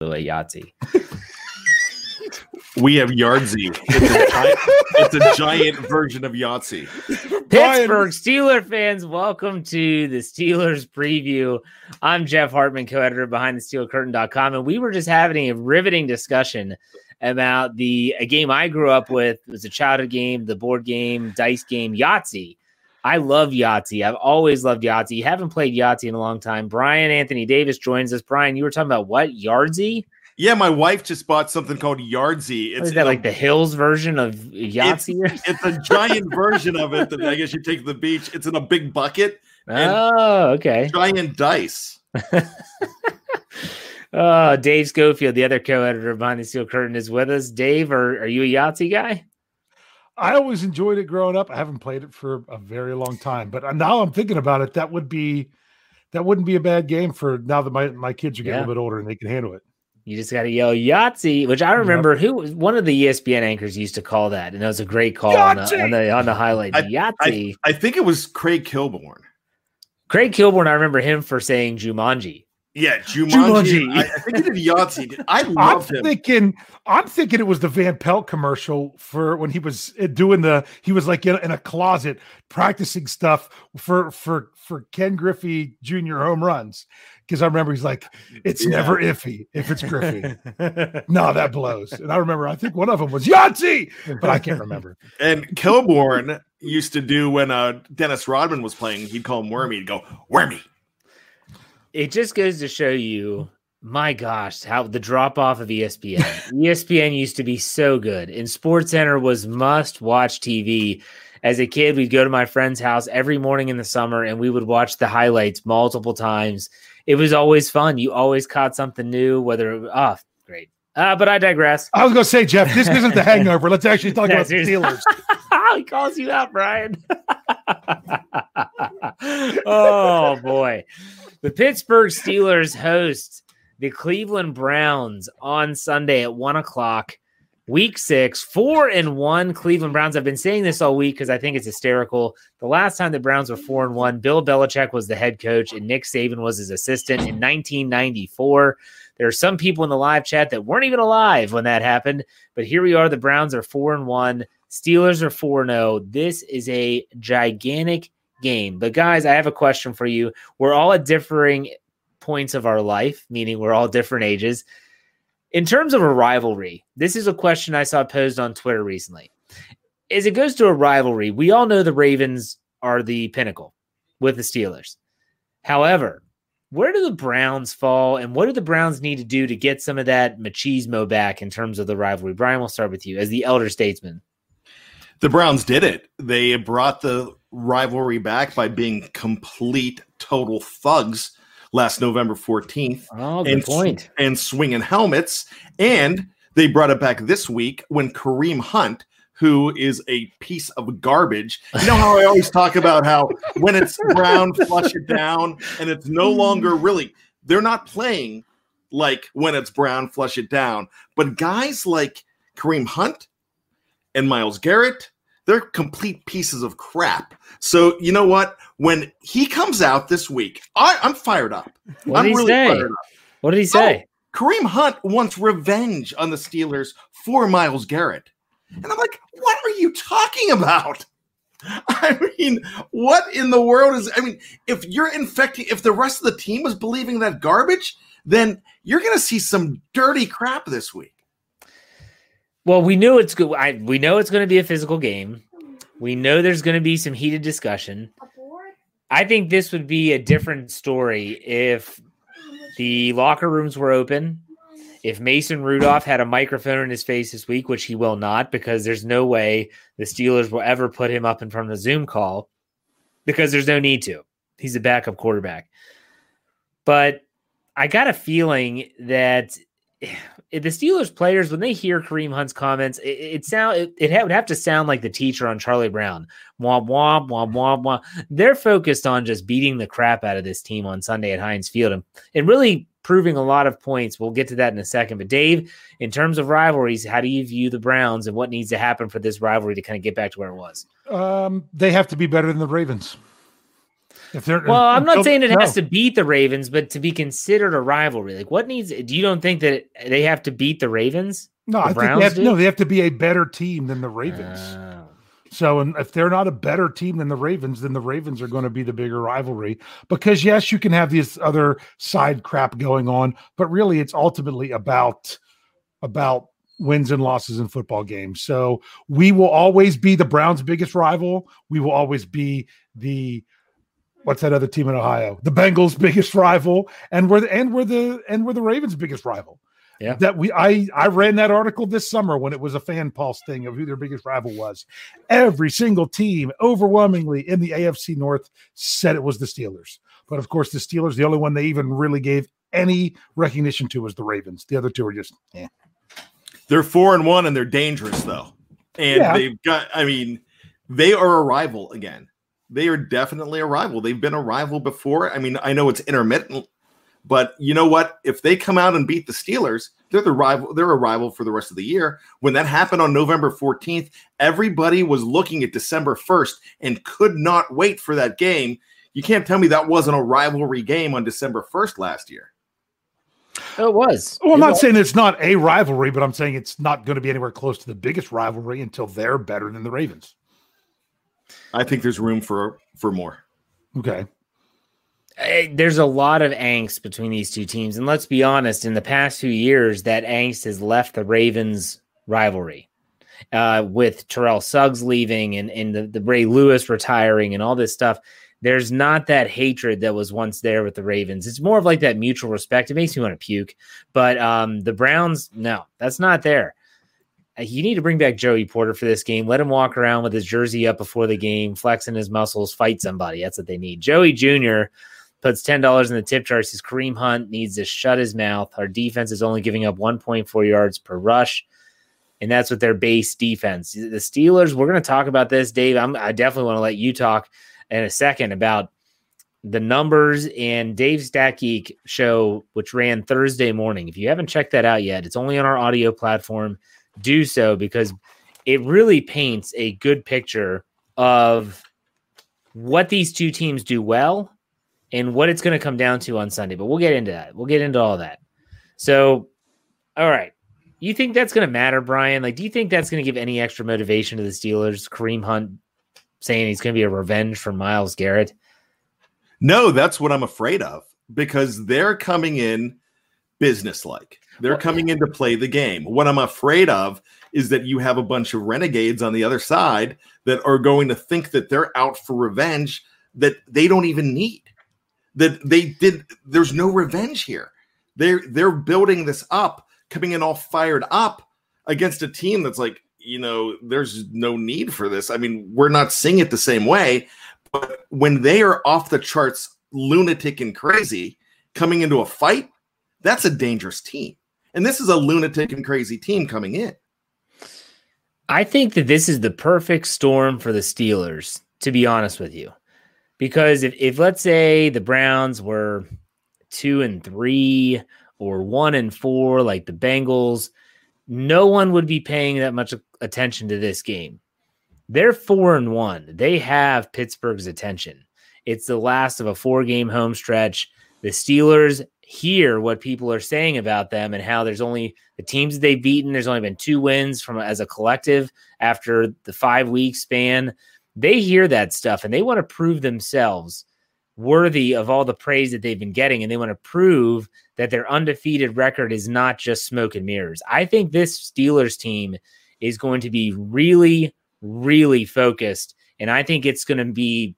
the Yahtzee. We have Yardzee. It's a giant, it's a giant version of Yahtzee. Pittsburgh Steeler fans, welcome to the Steelers preview. I'm Jeff Hartman, co-editor behind the SteelCurtain.com, and we were just having a riveting discussion about the a game I grew up with. It was a childhood game, the board game, dice game, Yahtzee. I love Yahtzee. I've always loved Yahtzee. You haven't played Yahtzee in a long time. Brian Anthony Davis joins us. Brian, you were talking about what? Yardzee? Yeah, my wife just bought something called Yardzee. It's is that like the hills version of Yahtzee? It's, it's a giant version of it that I guess you take to the beach. It's in a big bucket. Oh, okay. Giant dice. oh, Dave Schofield, the other co-editor behind the Steel Curtain, is with us. Dave, are, are you a Yahtzee guy? I always enjoyed it growing up. I haven't played it for a very long time, but uh, now I'm thinking about it. That would be that wouldn't be a bad game for now that my, my kids are getting yeah. a little bit older and they can handle it. You just got to yell Yahtzee, which I remember yep. who was one of the ESPN anchors used to call that, and that was a great call on the, on the, on the highlight. I, Yahtzee. I, I, think it was Craig Kilborn. Craig Kilborn, I remember him for saying Jumanji. Yeah, Jumanji. Jumanji. I, I, think he did Yahtzee. I love I'm him. Thinking, I'm thinking it was the Van Pelt commercial for when he was uh, doing the. He was like in, in a closet practicing stuff for for for Ken Griffey Jr. home runs, because I remember he's like, it's yeah. never iffy if it's Griffey. no, that blows. And I remember, I think one of them was Yahtzee, but I can't remember. And Kilborn used to do when uh, Dennis Rodman was playing, he'd call him Wormy. He'd go, Wormy. It just goes to show you, my gosh, how the drop off of ESPN. ESPN used to be so good, and Sports Center was must watch TV as a kid, we'd go to my friend's house every morning in the summer and we would watch the highlights multiple times it was always fun. You always caught something new, whether it was, oh, great. Uh, but I digress. I was going to say, Jeff, this isn't the hangover. Let's actually talk about the Steelers. he calls you out, Brian. oh, boy. The Pittsburgh Steelers host the Cleveland Browns on Sunday at one o'clock. Week six, four and one Cleveland Browns. I've been saying this all week because I think it's hysterical. The last time the Browns were four and one, Bill Belichick was the head coach and Nick Saban was his assistant in 1994. There are some people in the live chat that weren't even alive when that happened, but here we are. The Browns are four and one. Steelers are four and zero. This is a gigantic game. But guys, I have a question for you. We're all at differing points of our life, meaning we're all different ages. In terms of a rivalry, this is a question I saw posed on Twitter recently. As it goes to a rivalry, we all know the Ravens are the pinnacle with the Steelers. However, where do the Browns fall and what do the Browns need to do to get some of that machismo back in terms of the rivalry? Brian, we'll start with you as the elder statesman. The Browns did it. They brought the rivalry back by being complete, total thugs last November 14th. Oh, good and, point. And swinging helmets. And they brought it back this week when Kareem Hunt, who is a piece of garbage. You know how I always talk about how when it's brown, flush it down, and it's no longer really, they're not playing like when it's brown, flush it down. But guys like Kareem Hunt and Myles Garrett, they're complete pieces of crap. So you know what? When he comes out this week, I, am fired up. What I'm did he really say? What did he say? Oh, Kareem Hunt wants revenge on the Steelers for Myles Garrett. And I'm like, what are you talking about? I mean, what in the world is I mean, if you're infecting if the rest of the team is believing that garbage, then you're gonna see some dirty crap this week. Well, we knew it's good. I, we know it's going to be a physical game. We know there's going to be some heated discussion. I think this would be a different story if the locker rooms were open. If Mason Rudolph had a microphone in his face this week, which he will not, because there's no way the Steelers will ever put him up in front of the Zoom call, because there's no need to. He's a backup quarterback. But I got a feeling that the Steelers players when they hear Kareem Hunt's comments, it, it sound it, it, would have to sound like the teacher on Charlie Brown. Womp womp womp womp womp. They're focused on just beating the crap out of this team on Sunday at Heinz Field and, and really proving a lot of points. We'll get to that in a second. But Dave, in terms of rivalries, how do you view the Browns and what needs to happen for this rivalry to kind of get back to where it was? Um, they have to be better than the Ravens. If they're Well, I'm not saying it no. has to beat the Ravens, but to be considered a rivalry, like what needs? Do you don't think that they have to beat the Ravens? No, the I think they have, do? no, they have to be a better team than the Ravens. Oh. So, and if they're not a better team than the Ravens, then the Ravens are going to be the bigger rivalry. Because yes, you can have this other side crap going on, but really, it's ultimately about about wins and losses in football games. So we will always be the Browns' biggest rival. We will always be the what's that other team in Ohio? The Bengals' biggest rival, and we're the, and we're the and we're the Ravens' biggest rival. Yeah. That we I I ran that article this summer when it was a fan pulse thing of who their biggest rival was. Every single team overwhelmingly in the AFC North said it was the Steelers. But of course, the Steelers, the only one they even really gave any recognition to was the Ravens. The other two are just eh. They're four and one, and they're dangerous though. And Yeah. they've got. I mean, they are a rival again. They are definitely a rival. They've been a rival before. I mean, I know it's intermittent, but you know what? If they come out and beat the Steelers, they're the rival. They're a rival for the rest of the year. When that happened on November 14th, everybody was looking at December 1st and could not wait for that game. You can't tell me that wasn't a rivalry game on December 1st last year. Oh, it was. Well, I'm It not was. saying it's not a rivalry, but I'm saying it's not going to be anywhere close to the biggest rivalry until they're better than the Ravens. I think there's room for for more. Okay. There's a lot of angst between these two teams. And let's be honest, in the past few years, that angst has left the Ravens rivalry uh, with Terrell Suggs leaving and, and the, the Ray Lewis retiring and all this stuff. There's not that hatred that was once there with the Ravens. It's more of like that mutual respect. It makes me want to puke. But um, the Browns, no, that's not there. Uh, You need to bring back Joey Porter for this game. Let him walk around with his jersey up before the game, flexing his muscles, fight somebody. That's what they need. Joey Jr. puts ten dollars in the tip jar. Says Kareem Hunt needs to shut his mouth. Our defense is only giving up 1.4 yards per rush, and that's with their base defense. The Steelers. We're going to talk about this, Dave. I'm, I definitely want to let you talk in a second about the numbers and Dave Stat Geek show, which ran Thursday morning. If you haven't checked that out yet, it's only on our audio platform. Do so because it really paints a good picture of what these two teams do well and what it's going to come down to on Sunday. But we'll get into that. We'll get into all that. So, all right. You think that's going to matter, Brian? Like, do you think that's going to give any extra motivation to the Steelers? Kareem Hunt saying he's going to be a revenge for Myles Garrett. No, that's what I'm afraid of because they're coming in businesslike. They're coming in to play the game. What I'm afraid of is that you have a bunch of renegades on the other side that are going to think that they're out for revenge that they don't even need. That they did there's no revenge here. They're they're building this up, coming in all fired up against a team that's like, you know, there's no need for this. I mean, we're not seeing it the same way, but when they are off the charts, lunatic and crazy, coming into a fight, that's a dangerous team. And this is a lunatic and crazy team coming in. I think that this is the perfect storm for the Steelers, to be honest with you. Because if, if let's say the Browns were two and three or one and four, like the Bengals, no one would be paying that much attention to this game. They're four and one. They have Pittsburgh's attention. It's the last of a four game home stretch. The Steelers hear what people are saying about them and how there's only the teams that they've beaten. There's only been two wins from as a collective after the five week span. They hear that stuff and they want to prove themselves worthy of all the praise that they've been getting. And they want to prove that their undefeated record is not just smoke and mirrors. I think this Steelers team is going to be really, really focused. And I think it's going to be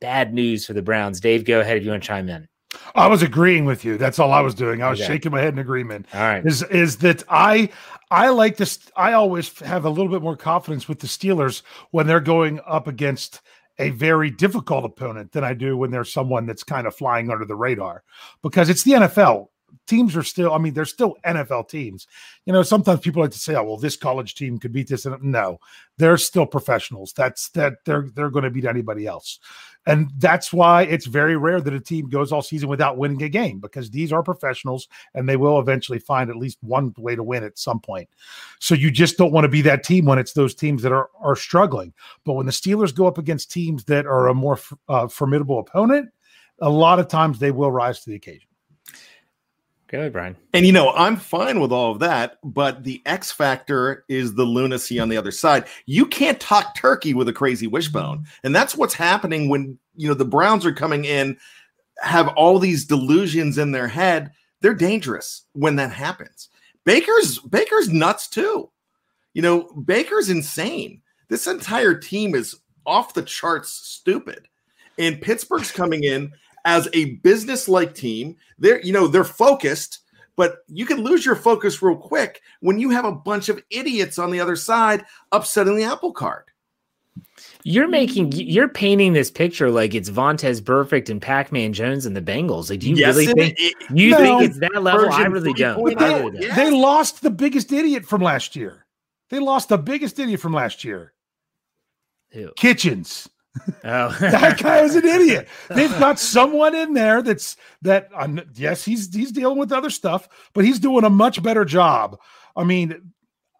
bad news for the Browns. Dave, go ahead if you want to chime in. I was agreeing with you. That's all I was doing. I was Okay. shaking my head in agreement. All right. Is is that I I like this I always have a little bit more confidence with the Steelers when they're going up against a very difficult opponent than I do when there's someone that's kind of flying under the radar because it's the NFL. Teams are still. I mean, they're still NFL teams. You know, sometimes people like to say, "Oh, well, this college team could beat this." And no, they're still professionals. That's that they're they're going to beat anybody else, and that's why it's very rare that a team goes all season without winning a game because these are professionals and they will eventually find at least one way to win at some point. So you just don't want to be that team when it's those teams that are are struggling. But when the Steelers go up against teams that are a more uh, formidable opponent, a lot of times they will rise to the occasion. Go ahead, Brian. And you know, I'm fine with all of that, but the X factor is the lunacy on the other side. You can't talk turkey with a crazy wishbone. And that's what's happening when, you know, the Browns are coming in, have all these delusions in their head. They're dangerous when that happens. Baker's Baker's nuts too. You know, Baker's insane. This entire team is off the charts stupid. And Pittsburgh's coming in as a business-like team. They're, you know, they're focused, but you can lose your focus real quick when you have a bunch of idiots on the other side upsetting the apple cart. You're making you're painting this picture like it's Vontaze Burfict and Pac-Man Jones and the Bengals. Like, do you Yes, really think it- you No. think it's that level? I really don't. 3.0. I really don't. They lost the biggest idiot from last year. They lost the biggest idiot from last year. Who? Kitchens. Oh, That guy is an idiot. They've got someone in there that's that. Um, yes, he's he's dealing with other stuff, but he's doing a much better job. I mean,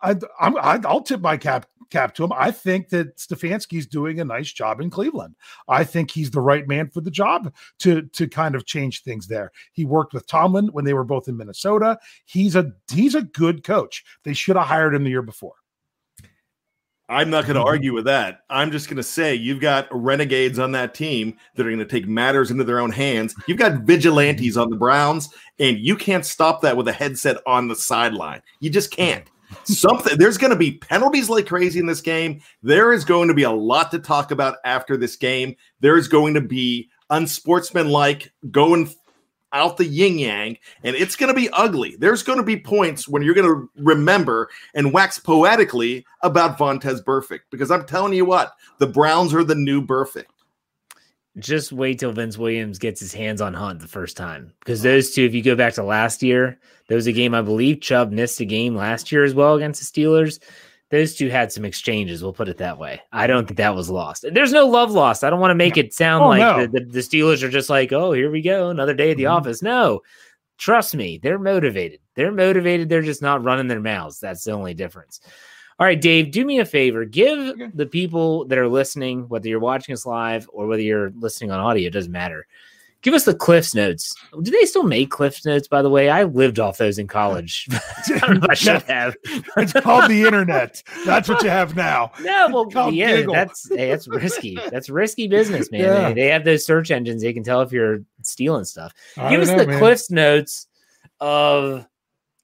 I, I'm I, I'll tip my cap cap to him. I think that Stefanski's doing a nice job in Cleveland. I think he's the right man for the job to to kind of change things there. He worked with Tomlin when they were both in Minnesota. He's a he's a good coach. They should have hired him the year before. I'm not going to Mhm. argue with that. I'm just going to say you've got renegades on that team that are going to take matters into their own hands. You've got vigilantes on the Browns, and you can't stop that with a headset on the sideline. You just can't. Something there's going to be penalties like crazy in this game. There is going to be a lot to talk about after this game. There is going to be unsportsmanlike going out the yin yang, and it's going to be ugly. There's going to be points when you're going to remember and wax poetically about Vontaze Burfict because I'm telling you what, the Browns are the new Burfict. just wait till Vince Williams gets his hands on Hunt the first time. Because those two, if you go back to last year, there was a game I believe Chubb missed a game last year as well against the Steelers. Those two had some exchanges. We'll put it that way. I don't think that was lost. There's no love lost. I don't want to make it sound Oh, like no. the, the, the Steelers are just like, oh, here we go, another day at the Mhm. office. No, trust me, they're motivated. They're motivated. They're just not running their mouths. That's the only difference. All right, Dave, do me a favor. Give Okay. the people that are listening, whether you're watching us live or whether you're listening on audio, it doesn't matter. Give us the Cliffs Notes. Do they still make Cliffs Notes, by the way? I lived off those in college. I don't know if I should have. it's called the internet. That's what you have now. No, well, yeah, that's hey, that's risky. That's risky business, man. Yeah. They, they have those search engines; they can tell if you're stealing stuff. I Give us know, the man. Cliffs Notes of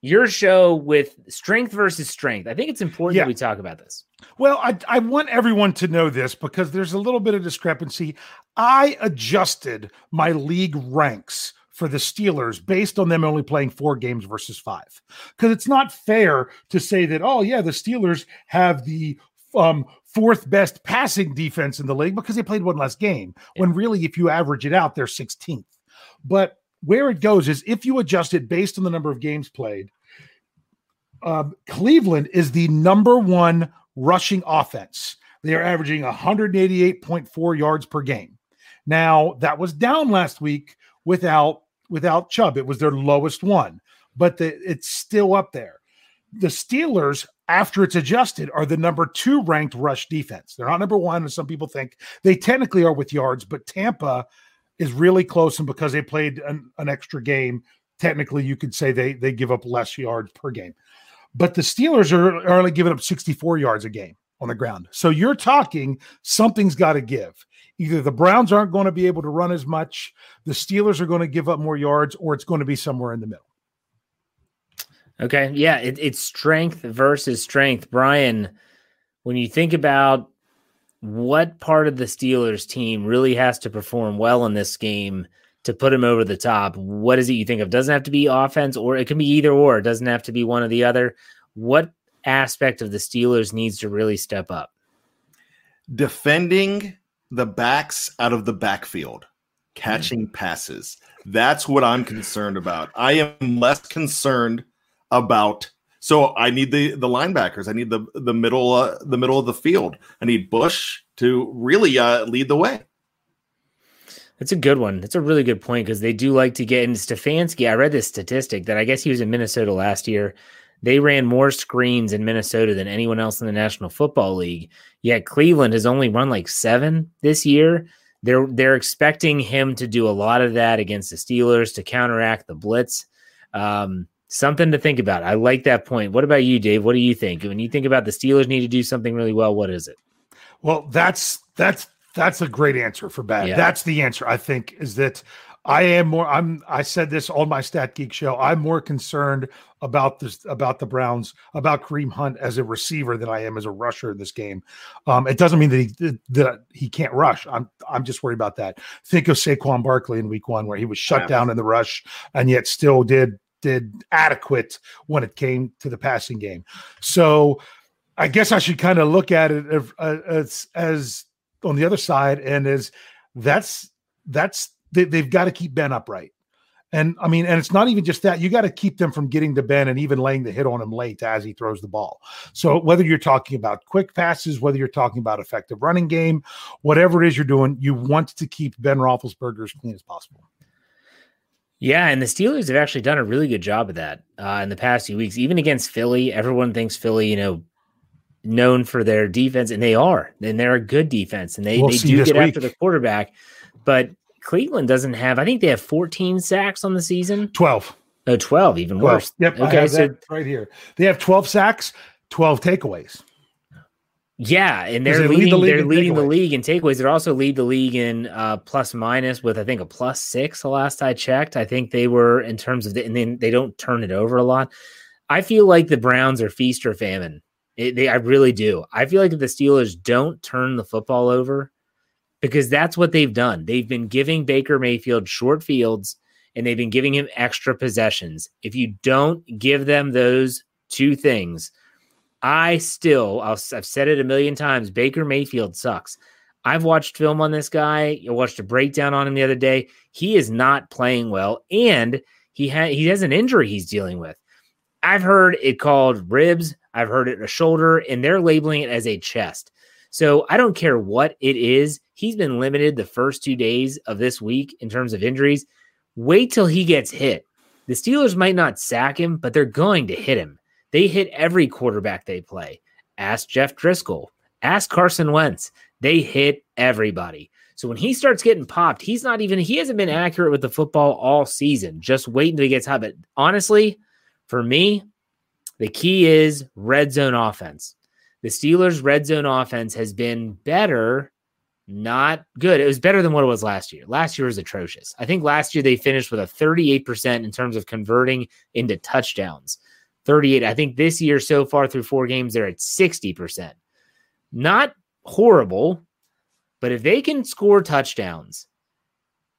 your show with strength versus strength. I think it's important Yeah. that we talk about this. Well, I, I want everyone to know this because there's a little bit of discrepancy. I adjusted my league ranks for the Steelers based on them only playing four games versus five. Because it's not fair to say that, oh, yeah, the Steelers have the um, fourth best passing defense in the league because they played one less game, when really, if you average it out, they're 16th. But where it goes is if you adjust it based on the number of games played, um, Cleveland is the number one rushing offense. They are averaging 188.4 yards per game. Now that was down last week without without Chubb. It was their lowest one, but the, it's still up there. The Steelers, after it's adjusted, are the number two ranked rush defense. They're not number one, as some people think. They technically are with yards, but Tampa is really close, and because they played an, an extra game, technically you could say they they give up less yards per game. But the Steelers are, are only giving up 64 yards a game on the ground. So you're talking something's got to give. Either the Browns aren't going to be able to run as much, the Steelers are going to give up more yards, or it's going to be somewhere in the middle. Okay. Yeah. It, it's strength versus strength. Brian, when you think about what part of the Steelers team really has to perform well in this game to put him over the top, what is it you think of? Doesn't have to be offense, or it can be either or. It doesn't have to be one or the other. What aspect of the Steelers needs to really step up? Defending the backs out of the backfield. catching mm. passes. That's what I'm concerned about. I am less concerned about so I need the the linebackers. I need the the middle uh, the middle of the field. I need Bush to really uh, lead the way. That's a good one. That's a really good point because they do like to get in Stefanski. I read this statistic that I guess he was in Minnesota last year. They ran more screens in Minnesota than anyone else in the National Football League. Yet Cleveland has only run like seven this year. They're they're expecting him to do a lot of that against the Steelers to counteract the blitz. Um, something to think about. I like that point. What about you, Dave? What do you think? When you think about the Steelers need to do something really well, what is it? Well, that's that's that's a great answer for bad. Yeah. That's the answer. I think is that I am more. I'm. I said this on my Stat Geek show. I'm more concerned about this about the Browns about Kareem Hunt as a receiver than I am as a rusher in this game. Um, it doesn't mean that he that he can't rush. I'm I'm just worried about that. Think of Saquon Barkley in Week One, where he was shut yeah. down in the rush and yet still did did adequate when it came to the passing game. So I guess I should kind of look at it as, uh, as, as on the other side and as that's that's they, they've got to keep Ben upright. And I mean, and it's not even just that. You got to keep them from getting to Ben and even laying the hit on him late as he throws the ball. So whether you're talking about quick passes, whether you're talking about effective running game, whatever it is you're doing, you want to keep Ben Roethlisberger as clean as possible. Yeah, and the Steelers have actually done a really good job of that uh, in the past few weeks. Even against Philly, everyone thinks Philly, you know, known for their defense, and they are, and they're a good defense, and they, we'll they do get week. after the quarterback. But Cleveland doesn't have. I think they have 14 sacks on the season. 12. Oh, 12, even 12. worse. Yep. Okay, so right here. They have 12 sacks, 12 takeaways. Yeah, and they're they leading. The they're leading takeaways. the league in takeaways. They're also lead the league in uh, plus minus with I think a plus six. The last I checked, I think they were in terms of the, and then they don't turn it over a lot. I feel like the Browns are feast or famine. It, they, I really do. I feel like if the Steelers don't turn the football over, because that's what they've done. They've been giving Baker Mayfield short fields and they've been giving him extra possessions. If you don't give them those two things, I still, i have said it a million times Baker Mayfield sucks. I've watched film on this guy. I watched a breakdown on him the other day. He is not playing well, and he ha- he has an injury he's dealing with. I've heard it called ribs. I've heard it a shoulder, and they're labeling it as a chest. So I don't care what it is. He's been limited the first two days of this week in terms of injuries. Wait till he gets hit. The Steelers might not sack him, but they're going to hit him. They hit every quarterback they play. Ask Jeff Driskel. Ask Carson Wentz. They hit everybody. So when he starts getting popped, he's not even, he hasn't been accurate with the football all season. Just wait until he gets hot. But honestly, for me, the key is red zone offense. The Steelers' red zone offense has been better, not good. It was better than what it was last year. Last year was atrocious. I think last year they finished with a 38% in terms of converting into touchdowns. 38. I think this year so far through four games, they're at 60%. Not horrible, but if they can score touchdowns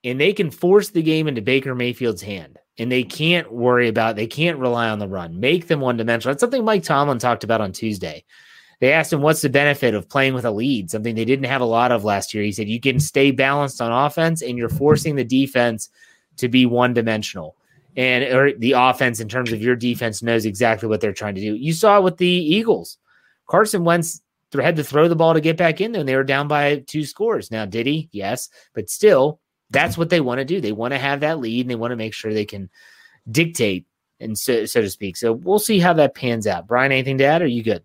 and they can force the game into Baker Mayfield's hand, and they can't worry about, they can't rely on the run, make them one dimensional. That's something Mike Tomlin talked about on Tuesday. They asked him, What's the benefit of playing with a lead? Something they didn't have a lot of last year. He said, You can stay balanced on offense, and you're forcing the defense to be one dimensional and or the offense in terms of your defense knows exactly what they're trying to do. You saw it with the Eagles. Carson Wentz had to throw the ball to get back in there, and they were down by two scores. Now, did he? Yes, but still, that's what they want to do. They want to have that lead, and they want to make sure they can dictate, and so so to speak. So we'll see how that pans out. Brian, anything to add? Or are you good?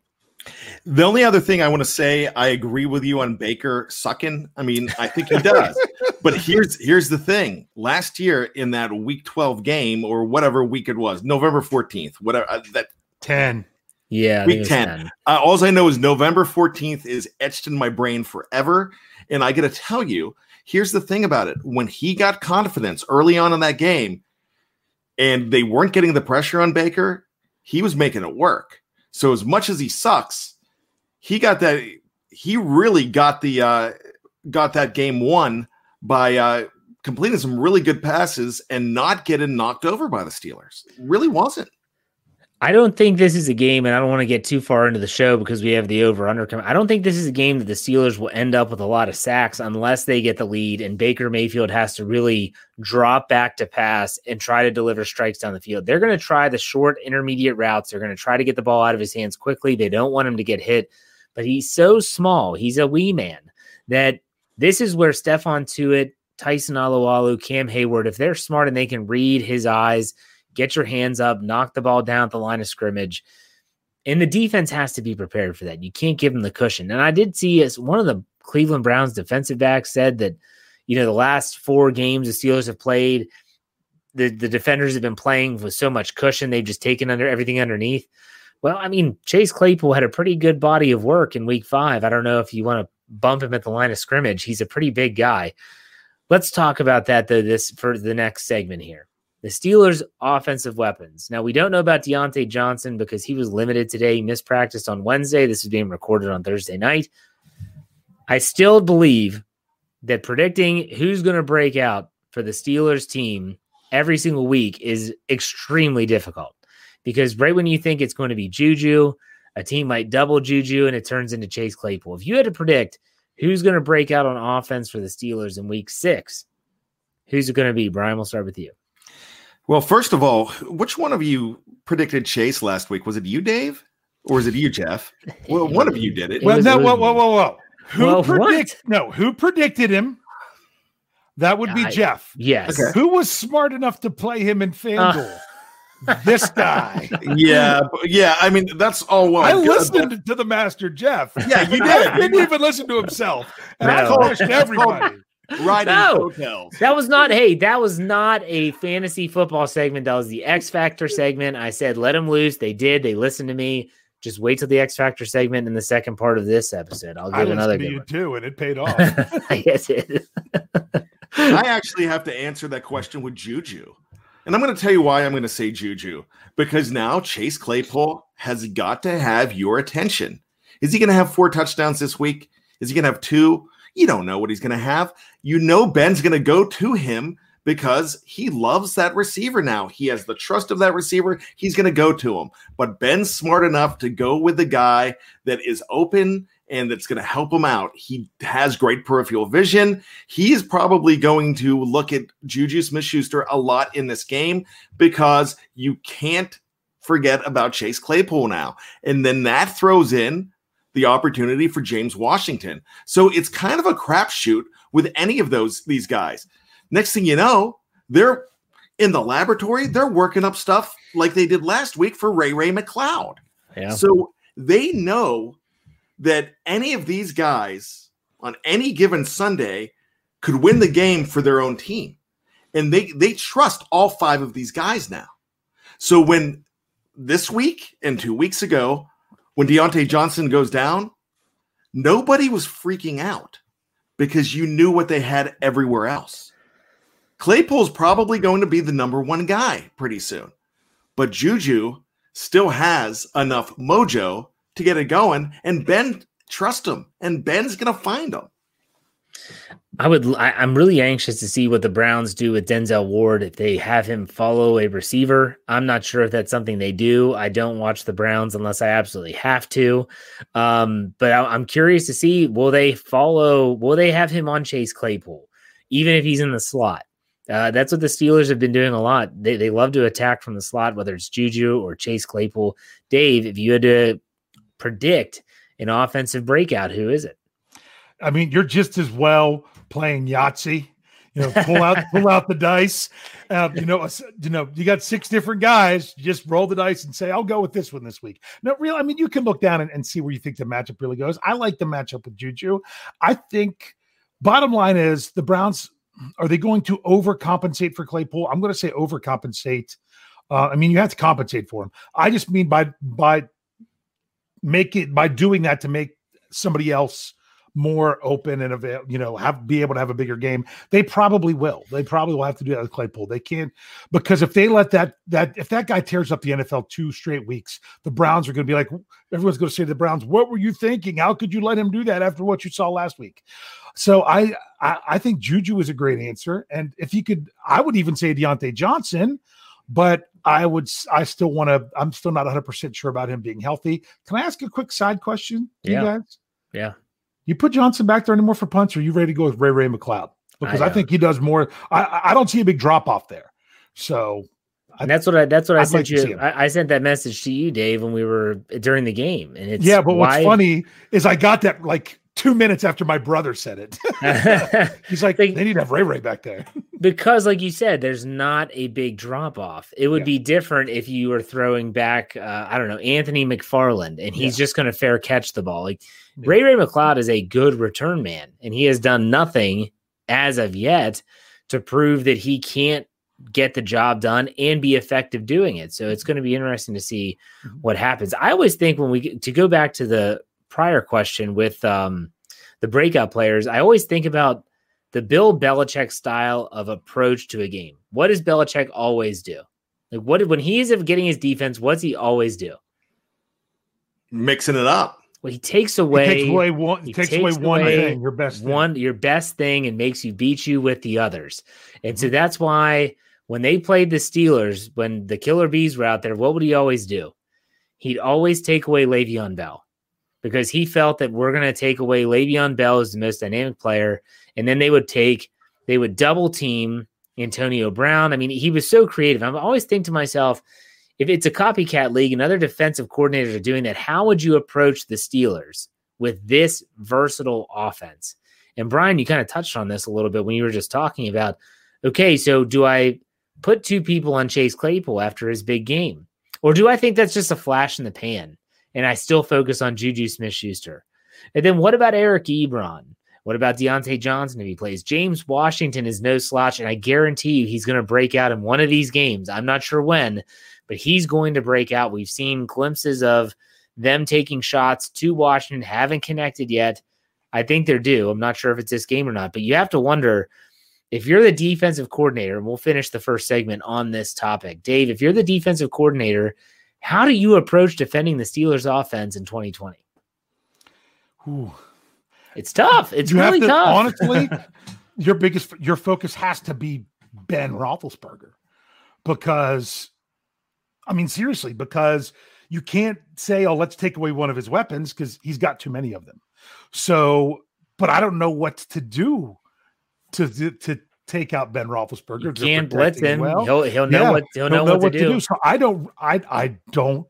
The only other thing I want to say, I agree with you on Baker sucking. I mean, I think he does. but here's here's the thing. Last year in that week 12 game or whatever week it was, November 14th, whatever uh, that 10. Yeah, week 10. 10. Uh, all I know is November 14th is etched in my brain forever. And I got to tell you, here's the thing about it. When he got confidence early on in that game and they weren't getting the pressure on Baker, he was making it work. So as much as he sucks, he got that. He really got the uh, got that game won by uh, completing some really good passes and not getting knocked over by the Steelers. Really wasn't. I don't think this is a game, and I don't want to get too far into the show because we have the over under. I don't think this is a game that the Steelers will end up with a lot of sacks unless they get the lead and Baker Mayfield has to really drop back to pass and try to deliver strikes down the field. They're going to try the short intermediate routes. They're going to try to get the ball out of his hands quickly. They don't want him to get hit, but he's so small. He's a wee man that this is where Stephon Tuitt, Tyson Alualu, Cam Heyward, if they're smart and they can read his eyes – get your hands up, knock the ball down at the line of scrimmage. And the defense has to be prepared for that. You can't give them the cushion. And I did see as one of the Cleveland Browns defensive backs said that, you know, the last four games the Steelers have played, the, the defenders have been playing with so much cushion, they've just taken under everything underneath. Well, I mean, Chase Claypool had a pretty good body of work in week five. I don't know if you want to bump him at the line of scrimmage. He's a pretty big guy. Let's talk about that though, this for the next segment here. The Steelers' offensive weapons. Now, we don't know about Diontae Johnson because he was limited today. He missed practice on Wednesday. This is being recorded on Thursday night. I still believe that predicting who's going to break out for the Steelers team every single week is extremely difficult because right when you think it's going to be Juju, a team might double Juju and it turns into Chase Claypool. If you had to predict who's going to break out on offense for the Steelers in week six, who's it going to be? Brian, we'll start with you. Well, first of all, which one of you predicted Chase last week? Was it you, Dave? Or is it you, Jeff? Well, one of you did it. Well, no, whoa, whoa, whoa, whoa. Who well, predict? No, who predicted him? That would be I, Jeff. Yes. Okay. Who was smart enough to play him in FanDuel? Uh, this guy. Yeah, yeah. I mean, that's all well. I listened but... to the master Jeff. Yeah, you did. He didn't even listen to himself. And no. I everybody riding no, hotels. That was not. Hey, that was not a fantasy football segment. That was the X Factor segment. I said let them loose. They did. They listened to me. Just wait till the X Factor segment in the second part of this episode. I'll give I another. To you one. too, and it paid off. yes, it. I actually have to answer that question with Juju. And I'm going to tell you why I'm going to say Juju because now Chase Claypool has got to have your attention. Is he going to have four touchdowns this week? Is he going to have two? You don't know what he's going to have. You know Ben's going to go to him because he loves that receiver now. He has the trust of that receiver. He's going to go to him. But Ben's smart enough to go with the guy that is open and that's going to help him out. He has great peripheral vision. He's probably going to look at Juju Smith Schuster a lot in this game because you can't forget about Chase Claypool now. And then that throws in the opportunity for James Washington. So it's kind of a crapshoot with any of those these guys. Next thing you know, they're in the laboratory, they're working up stuff like they did last week for Ray Ray McCloud. Yeah. So they know that any of these guys on any given Sunday could win the game for their own team. And they they trust all five of these guys now. So when this week and two weeks ago, when Diontae Johnson goes down, nobody was freaking out because you knew what they had everywhere else. Claypool's probably going to be the number one guy pretty soon, but Juju still has enough mojo to get it going, and Ben trust him, and Ben's going to find him. I would. I, am really anxious to see what the Browns do with Denzel Ward if they have him follow a receiver. I'm not sure if that's something they do. I don't watch the Browns unless I absolutely have to. Um, but I, I'm curious to see will they follow? Will they have him on Chase Claypool, even if he's in the slot? Uh, that's what the Steelers have been doing a lot. They they love to attack from the slot, whether it's Juju or Chase Claypool. Dave, if you had to predict an offensive breakout, who is it? I mean, you're just as well playing Yahtzee. You know, pull out pull out the dice. Uh, you know, you know, you got six different guys. You just roll the dice and say, "I'll go with this one this week." No, real. I mean, you can look down and, and see where you think the matchup really goes. I like the matchup with Juju. I think. Bottom line is the Browns are they going to overcompensate for Claypool? I'm going to say overcompensate. Uh, I mean, you have to compensate for him. I just mean by by make it by doing that to make somebody else more open and avail, you know, have be able to have a bigger game. They probably will. They probably will have to do that with Claypool. They can't because if they let that that if that guy tears up the NFL two straight weeks, the Browns are going to be like everyone's going to say to the Browns, "What were you thinking? How could you let him do that after what you saw last week?" So I I, I think Juju is a great answer, and if you could, I would even say Diontae Johnson, but I would, I still want to, I'm still not 100% sure about him being healthy. Can I ask a quick side question to Yeah. you guys? Yeah. You put Johnson back there anymore for punts, or are you ready to go with Ray Ray McCloud? Because I, don't. think he does more. I- I, I don't see a big drop off there. So And that's what I that's what I I'd sent like you. I, I sent that message to you, Dave, when we were during the game. And it's yeah, but what's funny is I got that like two minutes after my brother said it. He's like, they need to have Ray Ray back there. Because like you said there's not a big drop off it would Yeah. be different if you were throwing back uh, i don't know anthony mcfarland and he's just going to fair catch the ball like Yeah. ray ray mccloud is a good return man and he has done nothing as of yet to prove that he can't get the job done and be effective doing it so it's going to be interesting to see Mhm. what happens i always think when we to go back to the prior question with um the breakout players i always think about the Bill Belichick style of approach to a game. What does Belichick always do? Like what when he's getting his defense, what's he always do? Mixing it up. Well, he takes He away, takes away one. he He takes away takes one away thing. Your best thing. one your best thing and makes you beat you with the others. And Mm-hmm. so that's why when they played the Steelers, when the Killer Bees were out there, what would he always do? He'd always take away Le'Veon Bell because he felt that we're going to take away Le'Veon Bell as the most dynamic player, and then they would take they would double team Antonio Brown. I mean, he was so creative. I always think to myself, if it's a copycat league and other defensive coordinators are doing that, how would you approach the Steelers with this versatile offense? And Brian, you kind of touched on this a little bit when you were just talking about, okay, so do I put two people on Chase Claypool after his big game? Or do I think that's just a flash in the pan and I still focus on Juju Smith Schuster? And then what about Eric Ebron? What about Diontae Johnson if he plays? James Washington is no slouch, and I guarantee you he's going to break out in one of these games. I'm not sure when, but he's going to break out. We've seen glimpses of them taking shots to Washington, haven't connected yet. I think they're due. I'm not sure if it's this game or not, but you have to wonder if you're the defensive coordinator, and we'll finish the first segment on this topic. Dave, if you're the defensive coordinator, how do you approach defending the Steelers offense in 2020? Ooh. It's tough. It's you really to tough. honestly. your biggest, your focus has to be Ben Roethlisberger, because, I mean, seriously, because you can't say, "Oh, let's take away one of his weapons," because he's got too many of them. So, but I don't know what to do to to, to take out Ben Roethlisberger. you can't blitz him. well. he'll he'll know Yeah, what he'll don't know, what, to, do. So I don't. I I don't.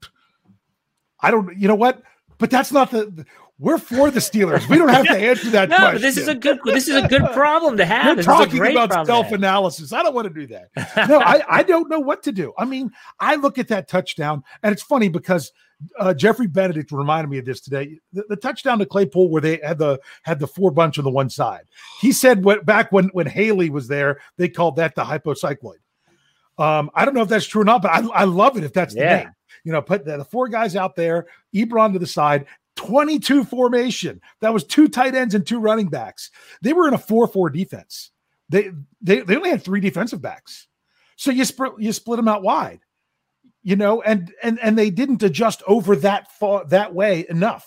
I don't. You know what? But that's not the. We're for the Steelers. We don't have to answer that No, question. but this is a good this is a good problem to have. You're This is a talking about problem to have. self analysis. I don't want to do that. No, I, I don't know what to do. I mean, I look at that touchdown, and it's funny because uh, Jeffrey Benedict reminded me of this today. The, the touchdown to Claypool, where they had the had the four bunch on the one side. He said what back when when Haley was there, they called that the hypocycloid. Um, I don't know if that's true or not, but I, I love it if that's the name. You know, put the, the four guys out there, Ebron to the side, 22 formation. That was two tight ends and two running backs. They were in a 4-4 defense. They they they only had three defensive backs. So you split you split them out wide. You know, and and and they didn't adjust over that far that way enough.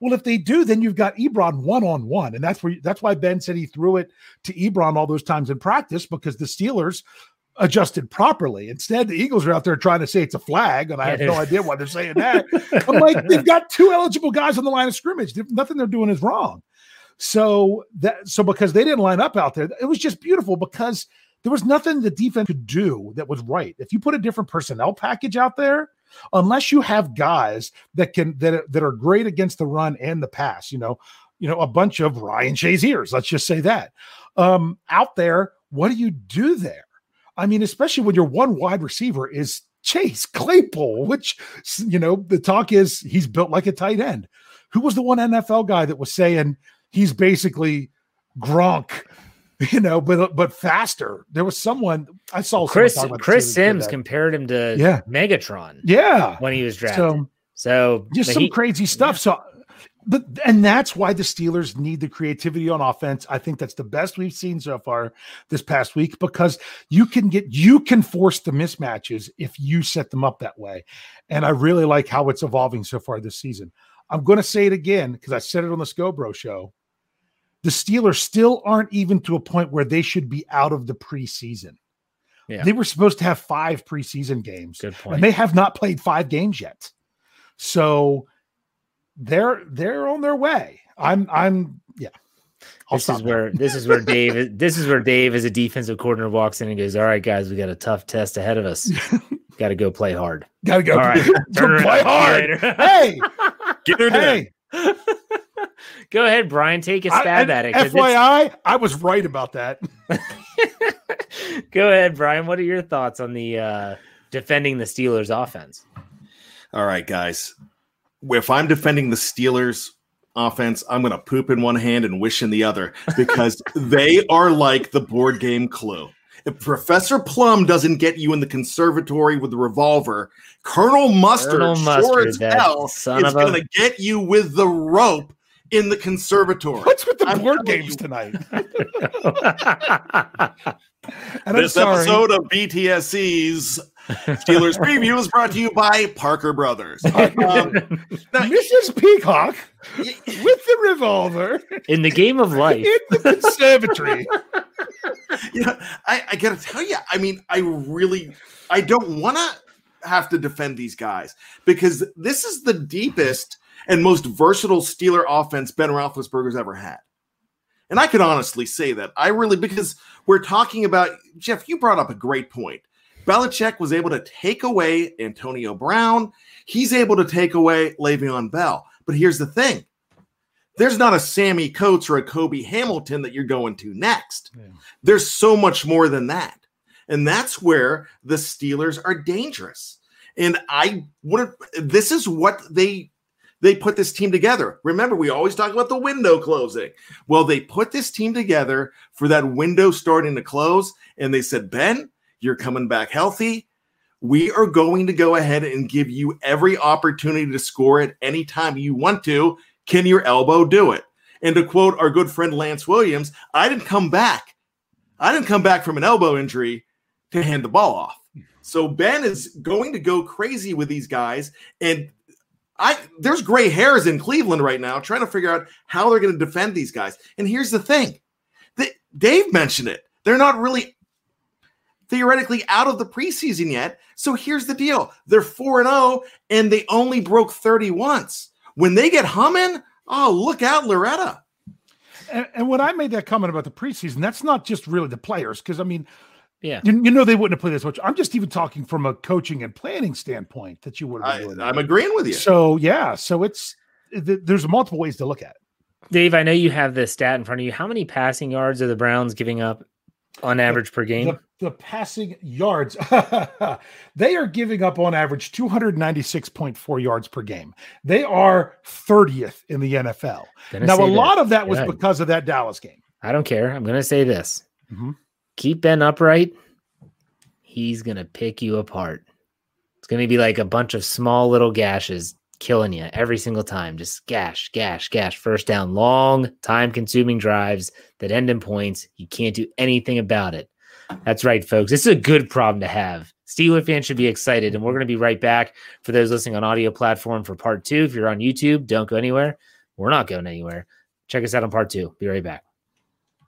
Well, if they do, then you've got Ebron one on one, and that's where that's why Ben said he threw it to Ebron all those times in practice because the Steelers adjusted properly. Instead, the Eagles are out there trying to say it's a flag, and I have no idea why they're saying that. I'm like, they've got two eligible guys on the line of scrimmage. Nothing they're doing is wrong. So that so because they didn't line up out there, it was just beautiful because there was nothing the defense could do that was right. If you put a different personnel package out there, unless you have guys that can that that are great against the run and the pass, you know, you know, a bunch of Ryan Shaziers, let's just say that. Um, out there, what do you do there? I mean, especially when your one wide receiver is Chase Claypool, which you know, the talk is he's built like a tight end. Who was the one NFL guy that was saying he's basically Gronk, you know, but but faster? There was someone I saw. Chris about Chris this the other Sims compared him to Yeah. Megatron yeah, when he was drafted. so So, just some he- crazy stuff. So, but and that's why the Steelers need the creativity on offense. I think that's the best we've seen so far this past week because you can get you can force the mismatches if you set them up that way. And I really like how it's evolving so far this season. I'm going to say it again because I said it on the Scobro show. The Steelers still aren't even to a point where they should be out of the preseason. Yeah. They were supposed to have five preseason games, Good and they have not played five games yet. So they're they're on their way. I'm I'm yeah. I'll this is there. where this is where Dave this is where Dave as a defensive coordinator walks in and goes, "All right, guys, we got a tough test ahead of us. got to go play hard." gotta go. All right, Go play hard. Hey, Get her down. hey. Go ahead, Brian. Take a stab and at it. 'cause it's- FYI, I was right about that. Go ahead, Brian. What are your thoughts on the uh, defending the Steelers offense? All right, guys. If I'm defending the Steelers offense, I'm going to poop in one hand and wish in the other because they are like the board game Clue. If Professor Plum doesn't get you in the conservatory with the revolver, Colonel Mustard, Colonel sure as hell, son is going to get you with the rope in the conservatory. What's with the I'm board games you. tonight? And I'm this sorry. episode of BTSC's Steelers preview is brought to you by Parker Brothers. Um, now, Mrs. Peacock with the revolver in the game of life. in the conservatory. you know, I, I gotta tell you, I mean, I really, I don't want to have to defend these guys because this is the deepest and most versatile Steeler offense Ben Roethlisberger's ever had. And I can honestly say that I really because we're talking about Jeff. You brought up a great point. Belichick was able to take away Antonio Brown. He's able to take away Le'Veon Bell. But here's the thing: there's not a Sammy Coates or a Cobi Hamilton that you're going to next. Yeah. There's so much more than that, and that's where the Steelers are dangerous. And I would. This is what they they put this team together. Remember, we always talk about the window closing. Well, they put this team together for that window starting to close, and they said, Ben, you're coming back healthy. We are going to go ahead and give you every opportunity to score at any time you want to. Can your elbow do it? And to quote our good friend Lance Williams, I didn't come back. I didn't come back from an elbow injury to hand the ball off. So Ben is going to go crazy with these guys. And I there's gray hairs in Cleveland right now trying to figure out how they're going to defend these guys. And here's the thing. That Dave mentioned it. They're not really theoretically out of the preseason yet. So here's the deal. They're 4 and 0 and they only broke 30 once. When they get humming, oh, look out Loretta. And, and when I made that comment about the preseason, that's not just really the players, because I mean, Yeah. you, you know they wouldn't have played this much. I'm just even talking from a coaching and planning standpoint that you would have I, I'm agreeing with you. So yeah, so it's th- there's multiple ways to look at it. Dave, I know you have the stat in front of you. How many passing yards are the Browns giving up on average per game? The, the passing yards, they are giving up on average 296.4 yards per game. They are 30th in the NFL. Gonna now, a this. lot of that was Good. because of that Dallas game. I don't care. I'm going to say this. Mhm. Keep Ben upright. He's going to pick you apart. It's going to be like a bunch of small little gashes killing you every single time. Just gash, gash, gash. First down, long, time consuming drives that end in points. You can't do anything about it. That's right, folks. This is a good problem to have. Steeler fans should be excited, and we're going to be right back for those listening on audio platform for part two. If you're on YouTube, don't go anywhere. We're not going anywhere. Check us out on part two. Be right back.